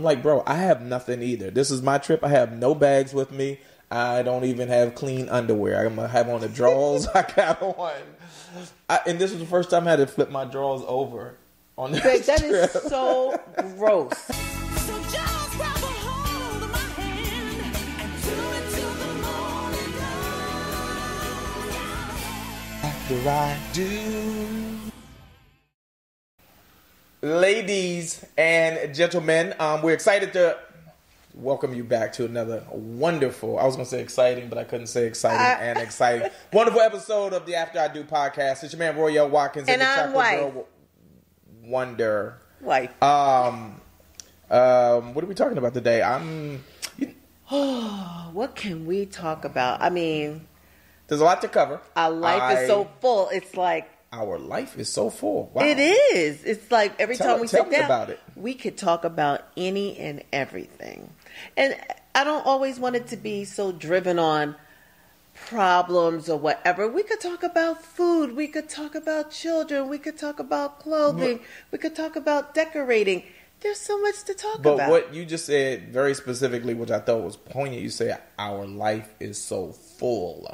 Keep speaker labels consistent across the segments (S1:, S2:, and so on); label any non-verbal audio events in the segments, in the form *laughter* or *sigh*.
S1: I'm like, bro, I have nothing either. This is my trip. I have no bags with me. I don't even have clean underwear. I'm gonna have on the drawers. *laughs* I got on, I, and this was the first time I had to flip my drawers over on this
S2: Babe, that
S1: trip.
S2: is so gross. *laughs*
S1: After I grab Ladies and gentlemen, um, we're excited to welcome you back to another wonderful, I was going to say exciting, but I couldn't say exciting
S2: I-
S1: and exciting, *laughs* wonderful episode of the After I Do podcast. It's your man, Royale Watkins,
S2: And
S1: the
S2: I'm white.
S1: Girl Wonder.
S2: Wife.
S1: Um, um, what are we talking about today? I'm. You, *sighs*
S2: what can we talk about? I mean,
S1: there's a lot to cover.
S2: our life
S1: I-
S2: is so full. It's like
S1: Our life is so full. Wow.
S2: it is. It's like every
S1: Tell-
S2: time we
S1: tell
S2: sit down,
S1: about it.
S2: we could talk about any and everything. And I don't always want it to be so driven on problems or whatever. We could talk about food. We could talk about children. We could talk about clothing. We could talk about decorating. There's so much to talk
S1: But
S2: about.
S1: But what you just said very specifically, which I thought was poignant, you said our life is so full.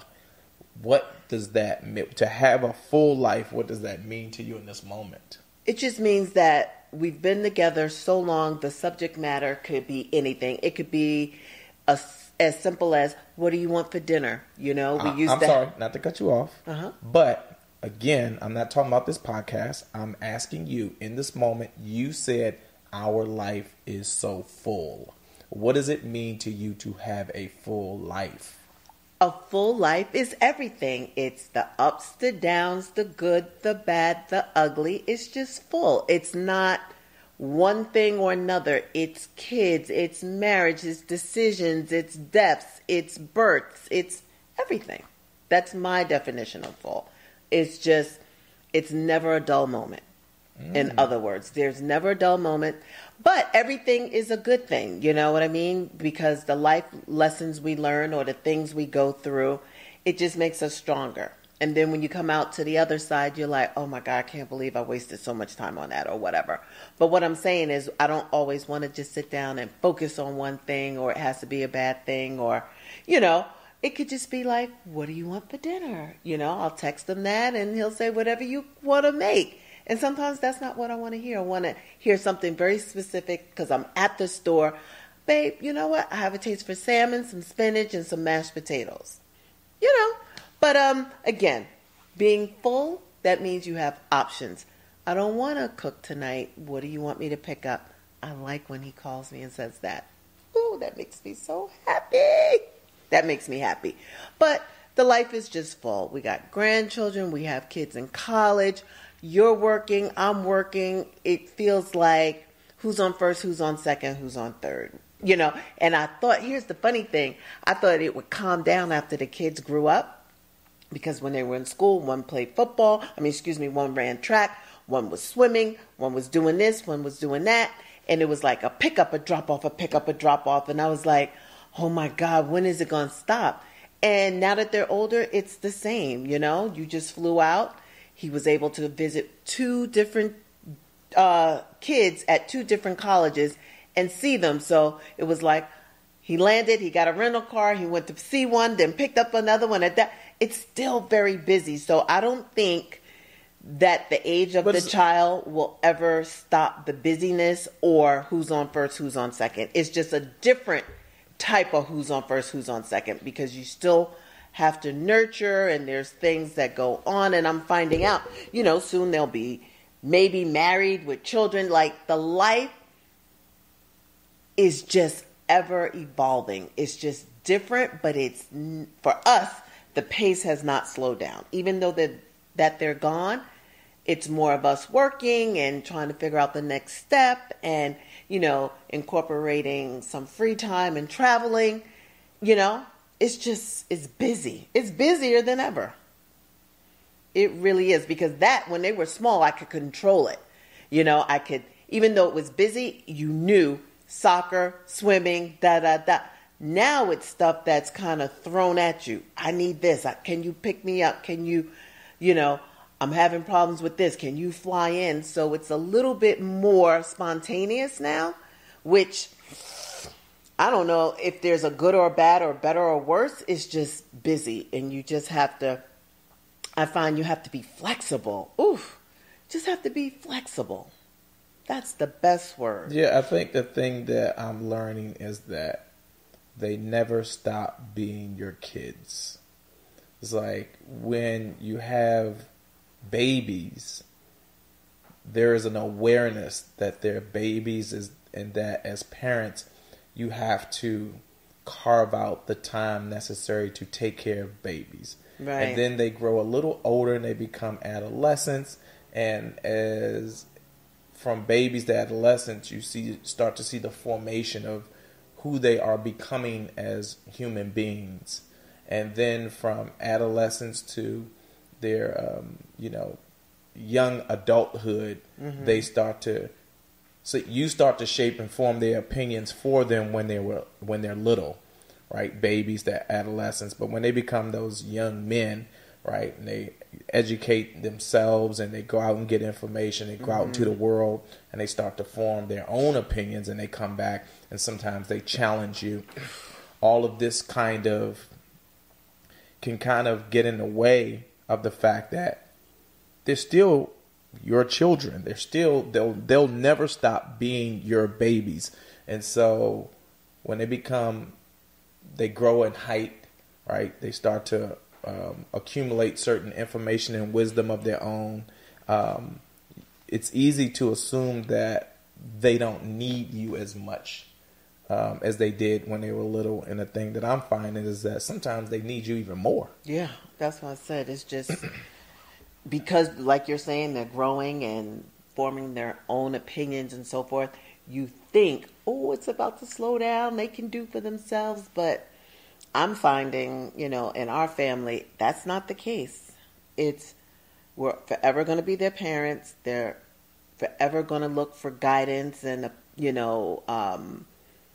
S1: What does that mean? To have a full life, what does that mean to you in this moment?
S2: It just means that we've been together so long, the subject matter could be anything. It could be a, as simple as, what do you want for dinner? You know, we
S1: I,
S2: used
S1: I'm
S2: to.
S1: sorry, not to cut you off,
S2: Uh-huh.
S1: but again, I'm not talking about this podcast. I'm asking you in this moment. You said our life is so full. What does it mean to you to have a full life?
S2: A full life is everything. It's the ups, the downs, the good, the bad, the ugly. It's just full. It's not one thing or another. It's kids, it's marriage, it's decisions, it's deaths, it's births, it's everything. That's my definition of full. It's just, it's never a dull moment. In mm. other words, there's never a dull moment, but everything is a good thing. You know what I mean? Because the life lessons we learn or the things we go through, it just makes us stronger. And then when you come out to the other side, you're like, oh my God, I can't believe I wasted so much time on that or whatever. But what I'm saying is, I don't always want to just sit down and focus on one thing or it has to be a bad thing or, you know, it could just be like, what do you want for dinner? You know, I'll text him that and he'll say, whatever you want to make. And sometimes that's not what I want to hear. I want to hear something very specific because I'm at the store. Babe, you know what? I have a taste for salmon, some spinach, and some mashed potatoes. You know, but um, again, being full, that means you have options. I don't want to cook tonight. What do you want me to pick up? I like when he calls me and says that. Ooh, that makes me so happy. That makes me happy. But the life is just full. We got grandchildren, we have kids in college. You're working, I'm working. It feels like who's on first, who's on second, who's on third. You know, and I thought here's the funny thing. I thought it would calm down after the kids grew up because when they were in school, one played football. I mean, excuse me, one ran track, one was swimming, one was doing this, one was doing that. And it was like a pick up, a drop off, a pick up, a drop off. And I was like, oh my God, when is it going to stop? And now that they're older, it's the same. You know, you just flew out. He was able to visit two different uh, kids at two different colleges and see them. So it was like he landed, he got a rental car, he went to see one, then picked up another one. At that, it's still very busy. So I don't think that the age of
S1: But
S2: the child will ever stop the busyness or who's on first, who's on second. It's just a different type of who's on first, who's on second because you still have to nurture and there's things that go on and I'm finding out, you know, soon they'll be maybe married with children like the life is just ever evolving. It's just different, but it's for us the pace has not slowed down. Even though that that they're gone, it's more of us working and trying to figure out the next step and you know incorporating some free time and traveling. You know, it's just it's busy. It's busier than ever. It really is because that when they were small, I could control it. You know, I could even though it was busy, you knew soccer, swimming, da da da. Now it's stuff that's kind of thrown at you. I need this. Can you pick me up? Can you, you know, I'm having problems with this. Can you fly in? So it's a little bit more spontaneous now, which I don't know if there's a good or bad or better or worse. It's just busy, and you just have to. I find you have to be flexible. Oof, just have to be flexible. That's the best word.
S1: Yeah, I think the thing that I'm learning is that they never stop being your kids. It's like when you have babies, there is an awareness that they're babies is and that as parents you have to carve out the time necessary to take care of babies.
S2: Right.
S1: And then they grow a little older and they become adolescents and as from babies to adolescents you see start to see the formation of who they are becoming as human beings. And then from adolescence to their um, you know young adulthood, they start to so you start to shape and form their opinions for them when they were when they're little, right? Babies, that adolescents, but when they become those young men, right, and they educate themselves and they go out and get information, they go out into the mm-hmm. world and they start to form their own opinions and they come back and sometimes they challenge you. All of this kind of can kind of get in the way of the fact that they're still your children. They're still they'll they'll never stop being your babies. And so when they become they grow in height, right? They start to um, accumulate certain information and wisdom of their own. Um, it's easy to assume that they don't need you as much um, as they did when they were little. And the thing that I'm finding is that sometimes they need you even more.
S2: Yeah, that's what I said. It's just because, like you're saying, they're growing and forming their own opinions and so forth. You think, oh, it's about to slow down. They can do for themselves. But I'm finding, you know, in our family, that's not the case. It's we're forever going to be their parents. They're forever going to look for guidance and, you know, um,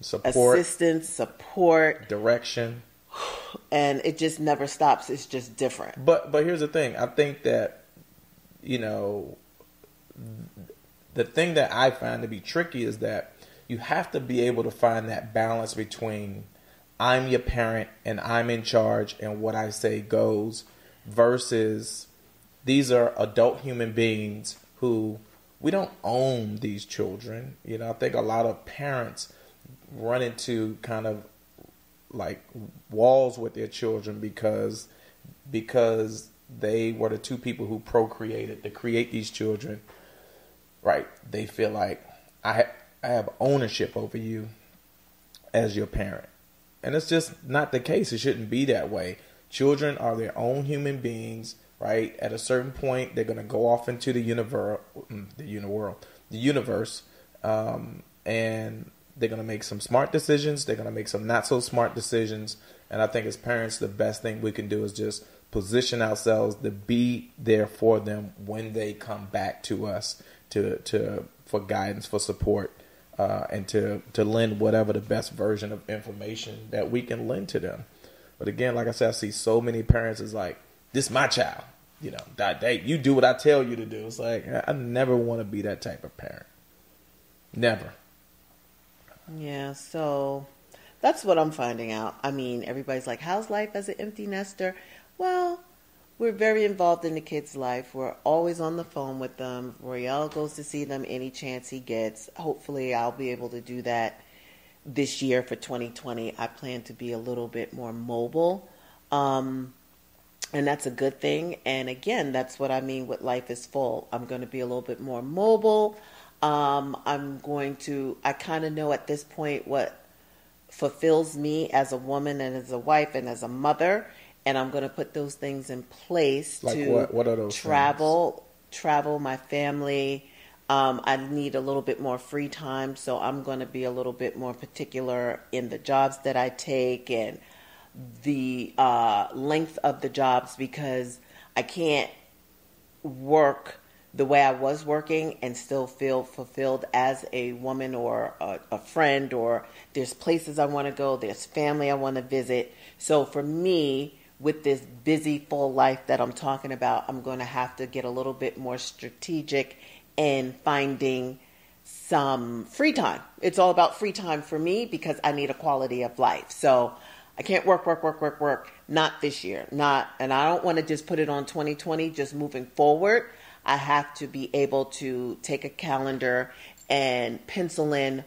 S1: Support,
S2: assistance, support,
S1: direction. *sighs*
S2: and it just never stops. It's just different.
S1: But but here's the thing. I think that you know the thing that I find to be tricky is that you have to be able to find that balance between I'm your parent and I'm in charge and what I say goes versus these are adult human beings who we don't own these children. You know, I think a lot of parents run into kind of like walls with their children because because they were the two people who procreated to create these children right? They feel like i ha- i have ownership over you as your parent. And it's just not the case. It shouldn't be that way. Children are their own human beings right? At a certain point they're going to go off into the universe the universe the universe um, and they're going to make some smart decisions. They're going to make some not so smart decisions. And I think as parents, the best thing we can do is just position ourselves to be there for them when they come back to us to to for guidance, for support, uh, and to to lend whatever the best version of information that we can lend to them. But again, like I said, I see so many parents is like, "This my child," you know, that day you do what I tell you to do. It's like I I never want to be that type of parent. Never.
S2: Yeah, so that's what I'm finding out. I mean, everybody's like, how's life as an empty nester? Well, we're very involved in the kids' life. We're always on the phone with them. Royale goes to see them any chance he gets. Hopefully, I'll be able to do that this year for 2020. I plan to be a little bit more mobile. Um, and that's a good thing. And again, that's what I mean with life is full. I'm going to be a little bit more mobile. Um, I'm going to, I kind of know at this point what fulfills me as a woman and as a wife and as a mother. And I'm going to put those things in place
S1: Like
S2: to
S1: what- what are those
S2: travel, travel my family. Um, I need a little bit more free time, so I'm going to be a little bit more particular in the jobs that I take and the uh, length of the jobs because I can't work the way I was working and still feel fulfilled as a woman or a, a friend, or there's places I want to go, there's family I want to visit. So for me, with this busy, full life that I'm talking about, I'm going to have to get a little bit more strategic in finding some free time. It's all about free time for me because I need a quality of life. So I can't work, work, work, work, work. Not this year. Not, and I don't want to just put it on 2020, just moving forward. I have to be able to take a calendar and pencil in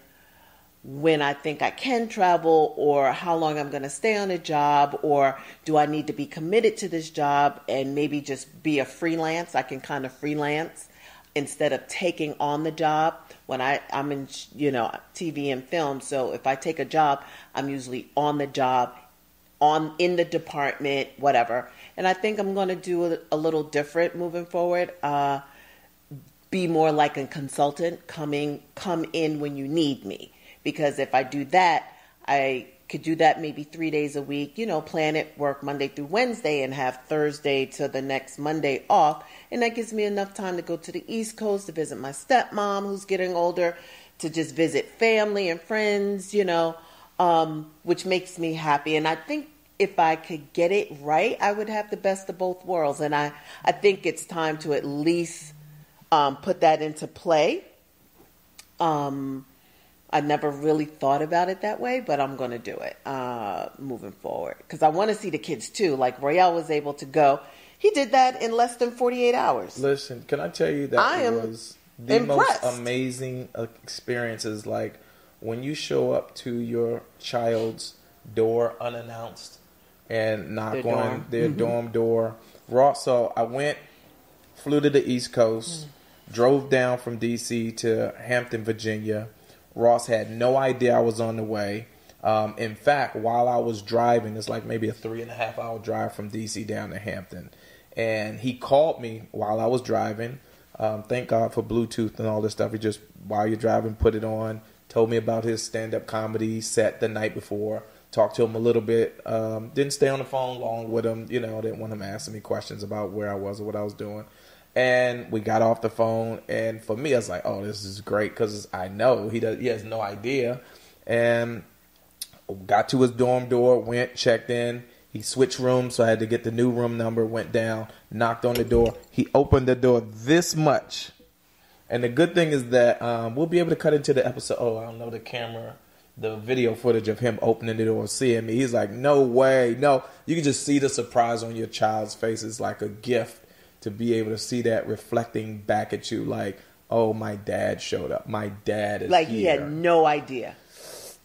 S2: when I think I can travel or how long I'm going to stay on a job or do I need to be committed to this job and maybe just be a freelance. I can kind of freelance instead of taking on the job when I, I'm in, you know, TV and film. So if I take a job, I'm usually on the job, on in the department, whatever. And I think I'm going to do a, a little different moving forward. Uh, be more like a consultant, coming come in when you need me. Because if I do that, I could do that maybe three days a week. You know, plan it, work Monday through Wednesday, and have Thursday to the next Monday off, and that gives me enough time to go to the East Coast to visit my stepmom, who's getting older, to just visit family and friends. You know, um, which makes me happy. And I think if I could get it right, I would have the best of both worlds. And I, I think it's time to at least um, put that into play. Um, I never really thought about it that way, but I'm going to do it uh, moving forward because I want to see the kids too. Like Royale was able to go, he did that in less than 48 hours.
S1: Listen, can I tell you that
S2: I
S1: it
S2: am
S1: was the
S2: impressed.
S1: most amazing uh, experiences? Like when you show up to your child's door unannounced and knock
S2: Their
S1: on
S2: dorm. Mm-hmm.
S1: their dorm door. Raw. So I went, flew to the East Coast,
S2: Mm.
S1: drove down from DC to Hampton, Virginia. Ross had no idea I was on the way. Um, in fact, while I was driving, it's like maybe a three and a half hour drive from DC down to Hampton. And he called me while I was driving. Um, thank God for Bluetooth and all this stuff. He just, while you're driving, put it on, told me about his stand up comedy set the night before, talked to him a little bit. Um, didn't stay on the phone long with him. You know, didn't want him asking me questions about where I was or what I was doing. And we got off the phone, and for me, I was like, "Oh, this is great," because I know he does. He has no idea, and got to his dorm door, went, checked in. He switched rooms, so I had to get the new room number. Went down, knocked on the door. He opened the door this much, and the good thing is that um, we'll be able to cut into the episode. Oh, I don't know the camera, the video footage of him opening the door, seeing me. He's like, "No way, no!" You can just see the surprise on your child's face. It's like a gift to be able to see that reflecting back at you, like, "Oh, my dad showed up. My dad is
S2: Like he had no idea.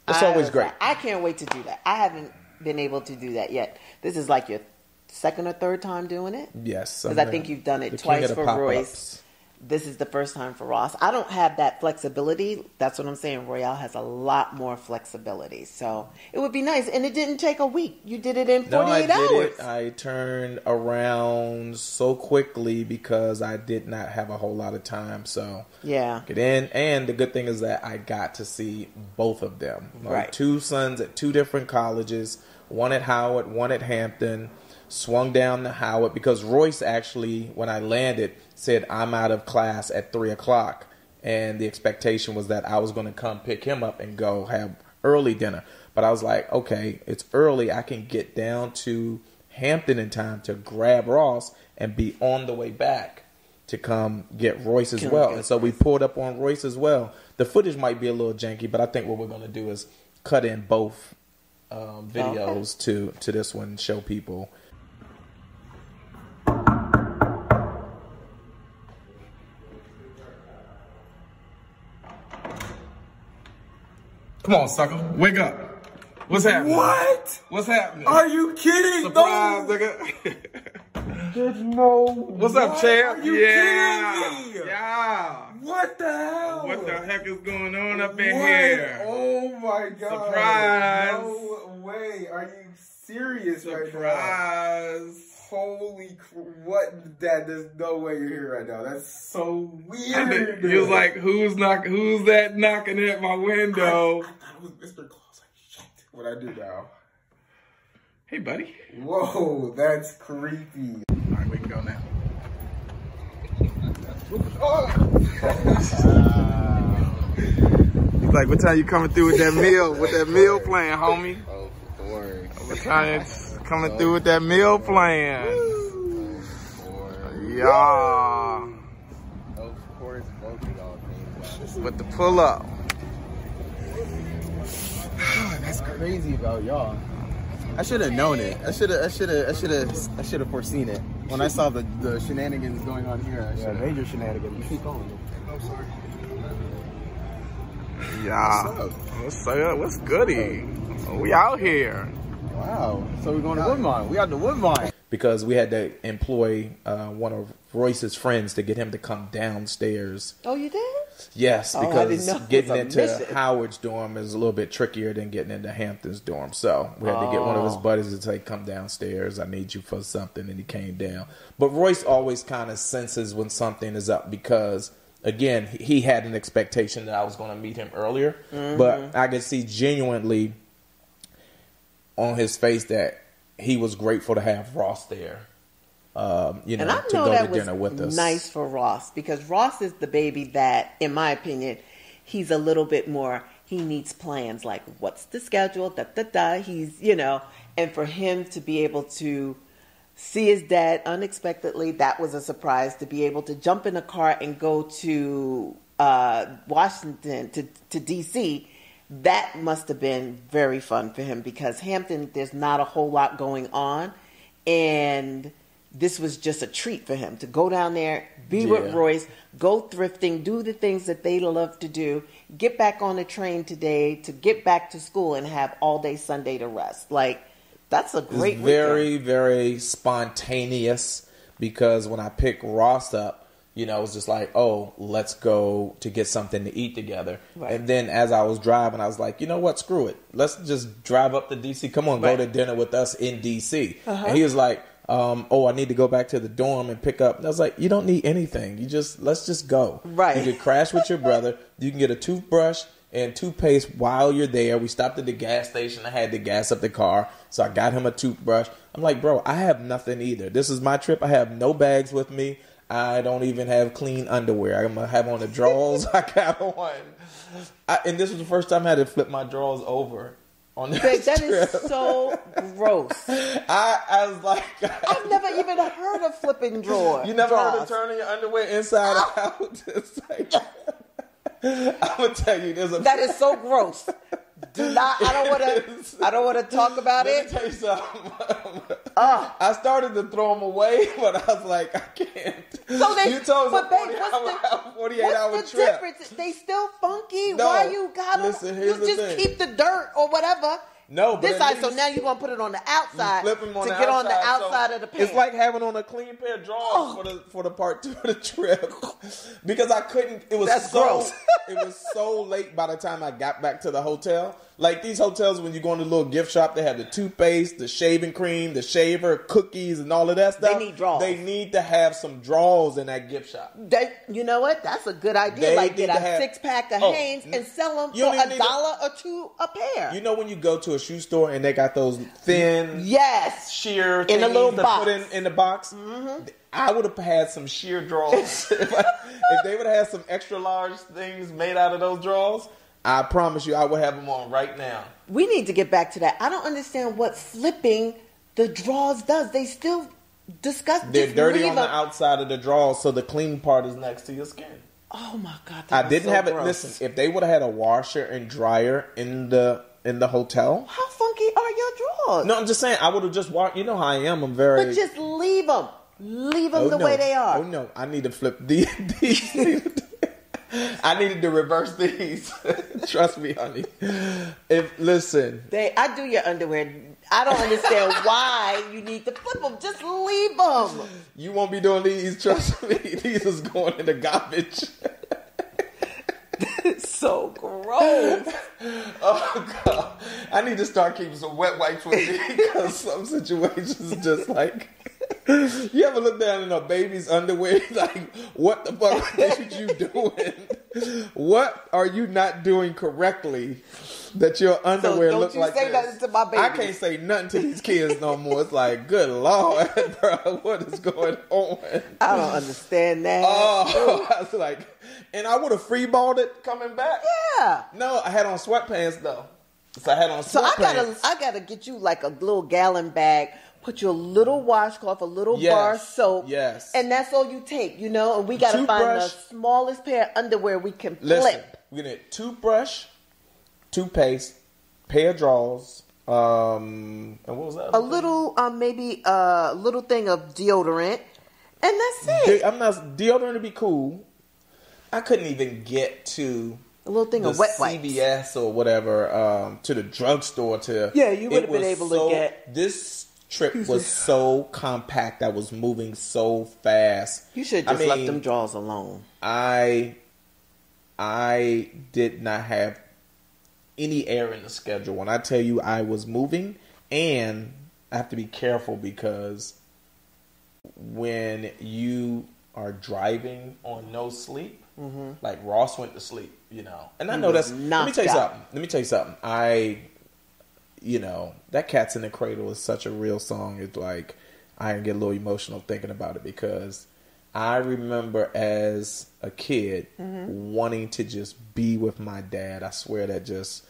S1: It's
S2: I
S1: always great.
S2: like, I can't wait to do that. I haven't been able to do that yet. This is like your second or third time doing it.
S1: Yes,
S2: Because
S1: I'm
S2: think you've done it twice for. Royce. This is the first time for Ross. I don't have that flexibility. That's what I'm saying. Royale has a lot more flexibility. So it would be nice. And it didn't take a week. You did it in 48
S1: No, I did
S2: hours.
S1: it. I turned around so quickly because I did not have a whole lot of time. So
S2: yeah.
S1: get in, and the good thing is that I got to see both of them. My
S2: Right.
S1: two sons at two different colleges, one at Howard, one at Hampton. Swung down to Howard because Royce actually, when I landed, said I'm out of class at three o'clock, and the expectation was that I was going to come pick him up and go have early dinner. But I was like, okay, it's early. I can get down to Hampton in time to grab Ross and be on the way back to come get Royce as well. And so we pulled up on Royce as well. The footage might be a little janky, but I think what we're going to do is cut in both um, videos to to this one, show people.
S3: Come on, sucker. Wake up. What's happening?
S4: What?
S3: What's happening?
S4: Are you kidding?
S3: Surprise,
S4: No.
S3: nigga. *laughs*
S4: There's no.
S3: What's up, champ?
S4: Are you
S3: yeah.
S4: kidding me?
S3: Yeah.
S4: What the hell?
S3: What the heck is going on up in
S4: What?
S3: here?
S4: Oh my god.
S3: Surprise.
S4: No way. Are you serious right now?
S3: Surprise.
S4: Holy cr- what? Dad, there's no way you're here right now. That's so weird.
S3: He was like, who's knock? Who's that knocking at my window?
S4: I thought it was Mr. Claus. Like, shit. What I do now?
S3: Hey, buddy.
S4: Whoa, that's creepy.
S3: All right, we can go now. *laughs* He's like, what time you coming through with that meal? With that meal plan, homie?
S5: Oh, of course.
S3: What time you coming through with that meal plan?
S5: Of.
S3: Yeah.
S5: Of course, both of y'all came
S1: with the pull up. *sighs*
S5: That's crazy about y'all. I should have known it. I should have. I should have. I should have. I should have foreseen it when I saw the, the shenanigans going on here. I
S6: Yeah,
S5: should've-
S6: major shenanigans. Keep going.
S1: Yeah.
S5: What's up?
S1: What's up? What's goody? We out here.
S5: Wow. So we're going to Woodmont. We out to Woodmont.
S1: Because we had to employ uh, one of Royce's friends to get him to come downstairs.
S2: Oh, you did?
S1: Yes,
S2: Oh,
S1: because
S2: didn't know it was
S1: getting into
S2: mission.
S1: Howard's dorm is a little bit trickier than getting into Hampton's dorm. So we had to get one of his
S2: Oh.
S1: buddies to say, "Come downstairs. I need you for something." And he came down. But Royce always kind of senses when something is up because, again, he had an expectation that I was going to meet him earlier,
S2: Mm-hmm.
S1: but I could see genuinely on his face that he was grateful to have Ross there. Um, you know,
S2: And I
S1: to go to dinner with us.
S2: nice for Ross because Ross is the baby that, in my opinion, he's a little bit more. He needs plans like what's the schedule, da da da. He's you know, and for him to be able to see his dad unexpectedly, that was a surprise. To be able to jump in a car and go to uh, Washington to to DC. That must have been very fun for him because Hampton, there's not a whole lot going on, and this was just a treat for him to go down there, be with Royce, go thrifting, do the things that they love to do, get back on the train today to get back to school and have all day Sunday to rest. Like that's a
S1: It's
S2: great
S1: very,
S2: weekend.
S1: very spontaneous because when I pick Ross up, you know, it was just like, oh, let's go to get something to eat together.
S2: Right.
S1: And then as I was driving, I was like, you know what, screw it. Let's just drive up to DC. Come on,
S2: Right.
S1: go to dinner with us in DC.
S2: Uh-huh.
S1: And he was like, um, oh, I need to go back to the dorm and pick up. And I was like, you don't need anything. You just let's just go.
S2: Right.
S1: You can crash with your brother. You can get a toothbrush and toothpaste while you're there. We stopped at the gas station. I had to gas up the car, so I got him a toothbrush. I'm like, bro, I have nothing either. This is my trip. I have no bags with me. I don't even have clean underwear. I'm gonna have on the drawers. *laughs* I got on. I, and this was the first time I had to flip my drawers over on this
S2: Babe, that
S1: trip.
S2: is so gross. *laughs*
S1: I, I was like, *laughs*
S2: I've never even heard of flipping drawers.
S1: You never heard of turning your underwear inside out? It's like, I'm gonna tell you, there's a.
S2: That is so gross. Do not. I don't want to. I don't want to talk about
S1: Let me
S2: it.
S1: tell you something. I started to throw them away, *laughs* but I was like, I can't.
S2: So they.
S1: you told
S2: but babe,
S1: 40
S2: what's
S1: hour,
S2: the, *laughs*
S1: 48
S2: what's
S1: hour
S2: the
S1: trip.
S2: difference? They still funky.
S1: No.
S2: Why you got them?
S1: Listen,
S2: you
S1: the
S2: just
S1: thing.
S2: keep the dirt or whatever.
S1: No, but
S2: this side. So now you're gonna put it on the outside
S1: Flip 'em on
S2: to
S1: the
S2: get on the
S1: outside, so
S2: of the pants.
S1: It's like having on a clean pair of drawers
S2: Oh.
S1: for the for the part two of the trip *laughs* because I couldn't. It was
S2: That's
S1: so
S2: gross.
S1: it was so late by the time I got back to the hotel. Like these hotels, when you go in the little gift shop, they have the toothpaste, the shaving cream, the shaver, cookies, and all of that stuff.
S2: They need drawers.
S1: They need to have some drawers in that gift shop.
S2: They, you know what? That's a good idea.
S1: They
S2: like get a
S1: have-
S2: six pack of
S1: Oh,
S2: Hanes and sell them for a
S1: need to-
S2: dollar or two a pair.
S1: You know when you go to a shoe store and they got those thin
S2: yes.
S1: sheer
S2: In a little box.
S1: put in, in the box. Mm-hmm. I would have had some sheer drawers *laughs* if, I, if they would have had some extra large things made out of those drawers. I promise you, I will have them on right now.
S2: We need to get back to that. I don't understand what flipping the drawers does. They still discuss.
S1: They're dirty on the outside of the drawers, so the clean part is next to your skin.
S2: Oh my god!
S1: I didn't
S2: so
S1: have it. Listen, if they would have had a washer and dryer in the in the hotel,
S2: How funky are your drawers?
S1: no, I'm just saying I would have just walked. You know how I am. I'm very.
S2: but just leave them. Leave them
S1: Oh,
S2: the
S1: no.
S2: way they are.
S1: Oh no, I need to flip these. *laughs* these. *laughs* I needed to reverse these. *laughs* Trust me, honey. If listen,
S2: They, I do your underwear. I don't understand *laughs* why you need to flip them. Just leave them.
S1: you won't be doing these. Trust me, *laughs* these is going in the garbage.
S2: so gross.
S1: Oh god, I need to start keeping some wet wipes with me because some situations just like. *laughs* You ever look down in a baby's underwear? *laughs* Like, what the fuck *laughs* is you doing? What are you not doing correctly that your underwear
S2: don't
S1: looks like
S2: say
S1: this?
S2: nothing to my
S1: I can't say nothing to these kids no more. It's like, good lord, bro, what is going on?
S2: I don't understand that.
S1: Oh, I was like, and I would have freeballed it coming back.
S2: yeah.
S1: No, I had on sweatpants though. So I had on sweatpants.
S2: So I gotta, I gotta get you like a little gallon bag put your little washcloth, a little
S1: Yes,
S2: bar soap.
S1: yes.
S2: And that's all you take, you know? And we got to find the smallest pair of underwear we can
S1: Listen,
S2: flip.
S1: we're gonna get toothbrush, toothpaste, pair of drawers, um, and what was that?
S2: A little, um, maybe a little thing of deodorant. And that's
S1: De-
S2: it.
S1: I'm not deodorant to be cool. I couldn't even get to
S2: A little thing of wet wipes.
S1: CVS or whatever um, to the drugstore to.
S2: Yeah, you would've been
S1: was
S2: able to get-
S1: This trip was so compact. I was moving so fast.
S2: You should just left
S1: mean,
S2: them drawers alone.
S1: I I did not have any air in the schedule. When I tell you I was moving, and I have to be careful because when you are driving on no sleep, mm-hmm. like Ross went to sleep, you know, and I know that's. Let me tell you
S2: out.
S1: something. Let me tell you something. I, you know, that "Cats in the Cradle" is such a real song. It's like I get a little emotional thinking about it because I remember as a kid
S2: Mm-hmm.
S1: wanting to just be with my dad. I swear that just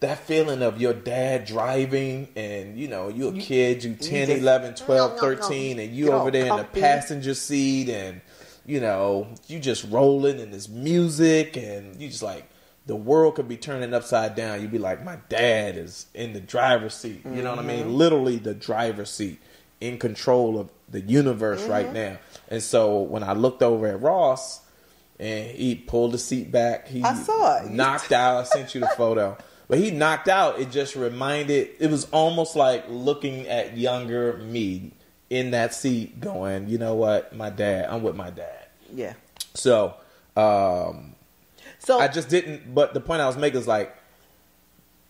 S1: that feeling of your dad driving and you know you're a kid you 10
S2: just-
S1: 11 12
S2: No, no, no.
S1: 13 and you
S2: Get
S1: over there in the passenger seat and you know you just rolling and this music and you just like the world could be turning upside down you'd be like my dad is in the driver's seat you know what i
S2: Mm-hmm.
S1: mean literally the driver's seat in control of the universe right
S2: Mm-hmm.
S1: now and so when i looked over at ross and he pulled the seat back he
S2: I saw it. *laughs*
S1: knocked out i sent you the photo but he knocked out it just reminded it was almost like looking at younger me in that seat going you know what my dad i'm with my dad
S2: Yeah.
S1: so um
S2: So
S1: I just didn't. But the point I was making is like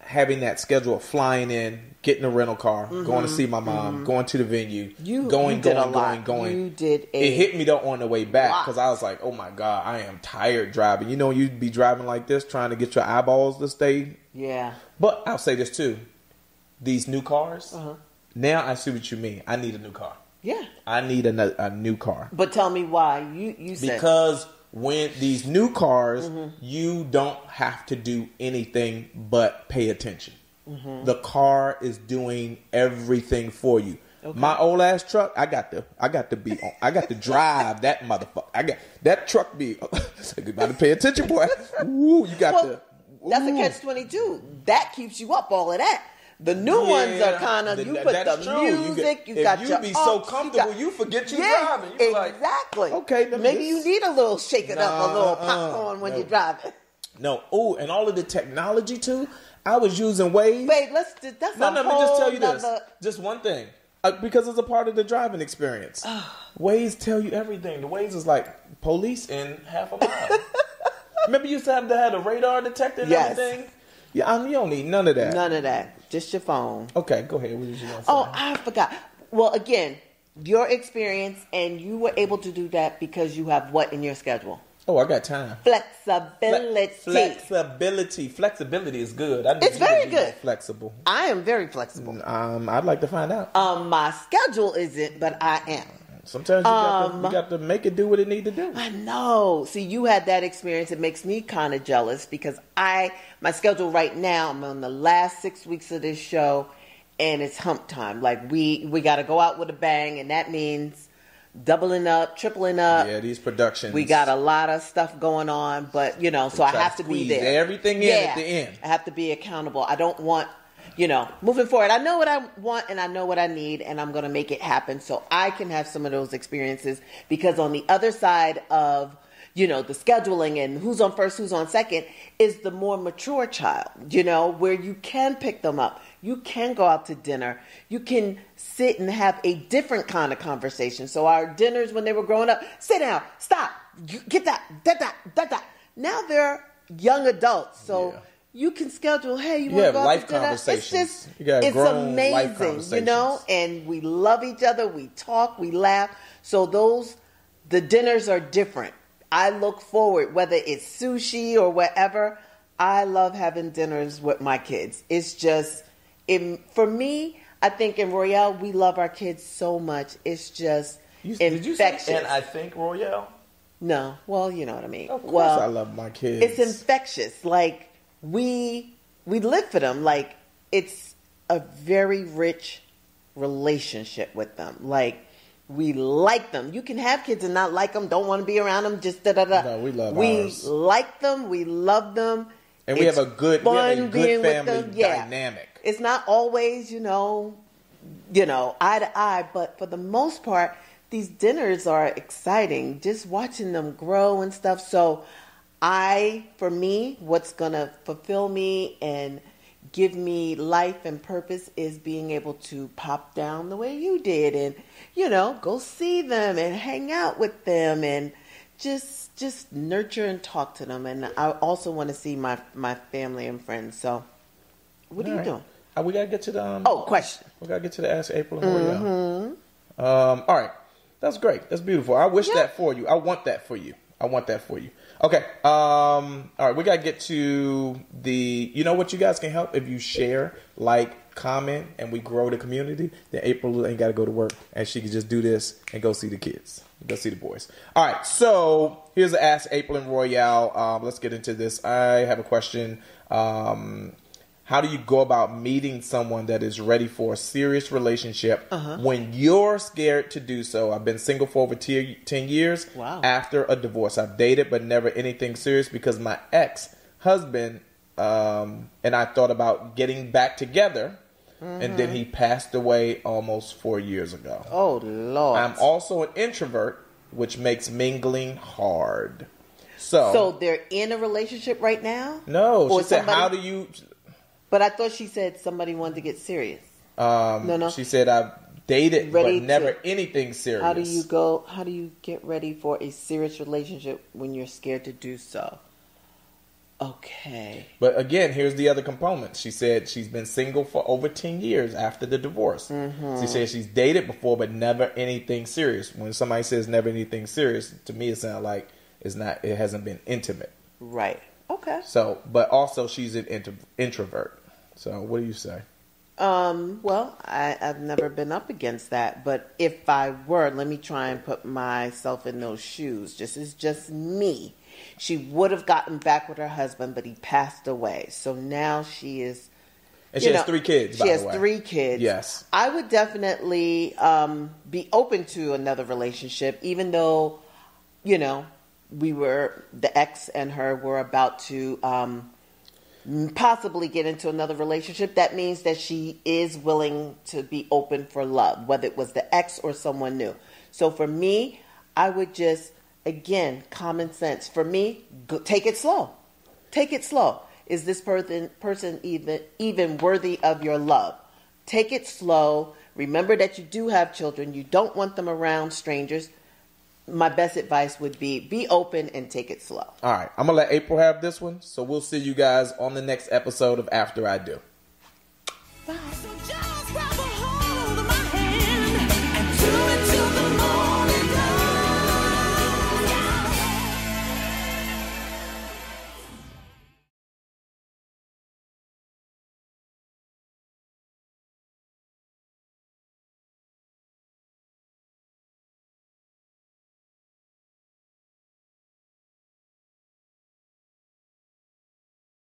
S1: having that schedule of flying in, getting a rental car, going to see my mom, going to the venue,
S2: Mm-hmm. You-
S1: going,
S2: you did
S1: going,
S2: a
S1: going,
S2: lot.
S1: going.
S2: You did a
S1: it hit me though on the way back because I was like, oh my god, I am tired driving. You know, you'd be driving like this, trying to get your eyeballs to stay.
S2: yeah.
S1: But I'll say this too: these new cars.
S2: Uh-huh.
S1: Now I see what you mean. I need a new car.
S2: Yeah.
S1: I need a, a new car.
S2: But tell me why. You you said
S1: Because when these new cars,
S2: Mm-hmm.
S1: you don't have to do anything but pay attention.
S2: Mm-hmm.
S1: The car is doing everything for you. My old ass truck, I got to, I got to be, on, I got to drive that motherfucker. I got that truck. Be, *laughs* you got to pay attention, boy. Ooh, you got
S2: well,
S1: to.
S2: that's a catch twenty two. That keeps you up all of that. The new ones are kind of you put the
S1: true. You
S2: music.
S1: get-
S2: You, got
S1: you
S2: your
S1: be so comfortable,
S2: got-
S1: you forget you
S2: yeah,
S1: driving. You be like,
S2: exactly.
S1: okay,
S2: maybe you need a little shake it up, a little
S1: uh-uh,
S2: popcorn when
S1: no.
S2: you're driving.
S1: No, oh, and all of the technology too. I was using Waze.
S2: Babe, let's. That's
S1: No,
S2: a
S1: no, let me just tell you this.
S2: nother-
S1: Just one thing. Uh, because it's a part of the driving experience. Waze tell you everything. The Waze is like police in half a mile. *laughs* Remember you used to have to have a radar detector and
S2: Yes.
S1: everything? Yeah, I mean, you don't need none of that.
S2: None of that. Just your phone.
S1: Okay, go ahead. What did you want say?
S2: Oh, I forgot. Well, again, your experience, and you were able to do that because you have what in your schedule?
S1: Oh, I got time.
S2: Flexibility.
S1: Flexibility. Flexibility is good. I
S2: It's very good.
S1: Flexible.
S2: I am very flexible.
S1: Um, I'd like to find out.
S2: Um, my schedule isn't, but I am.
S1: Sometimes you, got to,
S2: um,
S1: you got to make it do what it need to do.
S2: I know. See, you had that experience. It makes me kind of jealous because I, my schedule right now, I'm on the last six weeks of this show, and it's hump time. Like we we got to go out with a bang, and that means doubling up, tripling up.
S1: Yeah, these productions.
S2: We got a lot of stuff going on, but you know, so I have to be there.
S1: everything in at the end.
S2: I have to be accountable. I don't want, you know, moving forward. I know what I want and I know what I need, and I'm going to make it happen so I can have some of those experiences. Because on the other side of, you know, the scheduling and who's on first, who's on second, is the more mature child. You know, where you can pick them up. You can go out to dinner. You can sit and have a different kind of conversation. So our dinners when they were growing up, sit down, stop, get that, that, that, that, that. Now they're young adults, so
S1: Yeah.
S2: You can schedule. Hey, you
S1: You
S2: want to go
S1: life
S2: to dinner? It's
S1: conversations.
S2: just, it's amazing, you know. And we love each other. We talk. We laugh. So those, the dinners are different. I look forward, whether it's sushi or whatever. I love having dinners with my kids. It's just, it, for me. I think in Royale we love our kids so much. It's just
S1: You, did you say,
S2: infectious.
S1: and I think Royale?
S2: no, well, you know what I mean.
S1: Of course,
S2: well,
S1: I love my kids.
S2: it's infectious. Like we we live for them. Like it's a very rich relationship with them. Like we like them. You can have kids and not like them, don't want to be around them, just da da da.
S1: No, we love
S2: We
S1: ours.
S2: like them, we love them.
S1: And we
S2: It's
S1: have a good- have a
S2: fun
S1: good
S2: being with
S1: family
S2: them. Yeah.
S1: dynamic.
S2: It's not always, you know, you know, eye to eye, but for the most part, these dinners are exciting. Just watching them grow and stuff. So, I, for me, what's gonna fulfill me and give me life and purpose is being able to pop down the way you did and, you know, go see them and hang out with them and just just nurture and talk to them. And I also want to see my my family and friends. So, what are you
S1: All right.
S2: doing?
S1: Uh, we gotta get to the um,
S2: Oh, question.
S1: We gotta get to the Ask April and Royale. Um, all right, that's great. That's beautiful. I wish
S2: Mm-hmm. Yeah.
S1: that for you. I want that for you. I want that for you. Okay. Um, all right, we gotta get to the. You know what? You guys can help if you share, like, comment, and we grow the community. Then April ain't gotta go to work, and she can just do this and go see the kids, go see the boys. All right. So here's the Ask April and Royale. Um, let's get into this. I have a question. Um, how do you go about meeting someone that is ready for a serious relationship
S2: Uh-huh.
S1: when you're scared to do so? I've been single for over t- 10 years
S2: Wow.
S1: after a divorce. I've dated, but never anything serious because my ex husband um, and I thought about getting back together, and then he passed away almost four years ago.
S2: Mm-hmm. Oh Lord.
S1: I'm also an introvert, which makes mingling hard. So,
S2: so they're in a relationship right now?
S1: no, she said,
S2: somebody-
S1: "How do you?"
S2: But I thought she said somebody wanted to get serious.
S1: Um,
S2: No, no.
S1: She said I've dated,
S2: Ready
S1: but never
S2: to-
S1: anything serious.
S2: How do you go? How do you get ready for a serious relationship when you're scared to do so? Okay.
S1: But again, here's the other component. She said she's been single for over ten years after the divorce.
S2: Mm-hmm.
S1: She said she's dated before, but never anything serious. When somebody says never anything serious, to me it sounds like it's not. It hasn't been intimate.
S2: Right. Okay.
S1: So, but also she's an intro, introvert. So, what do you say?
S2: Um, well, I, I've never been up against that, but if I were, let me try and put myself in those shoes. Just as just me. She would have gotten back with her husband, but he passed away. So now she is
S1: And she has three kids.
S2: She
S1: by
S2: has
S1: the way.
S2: three kids.
S1: Yes.
S2: I would definitely um, be open to another relationship, even though, you know, we were the ex and her were about to um, possibly get into another relationship. That means that she is willing to be open for love, whether it was the ex or someone new. So for me, I would just again common sense. For me, go, take it slow. Take it slow. Is this person person even even worthy of your love? Take it slow. Remember that you do have children. You don't want them around strangers. My best advice would be be open and take it slow.
S1: All right, I'm gonna let April have this one. So we'll see you guys on the next episode of After I Do.
S7: So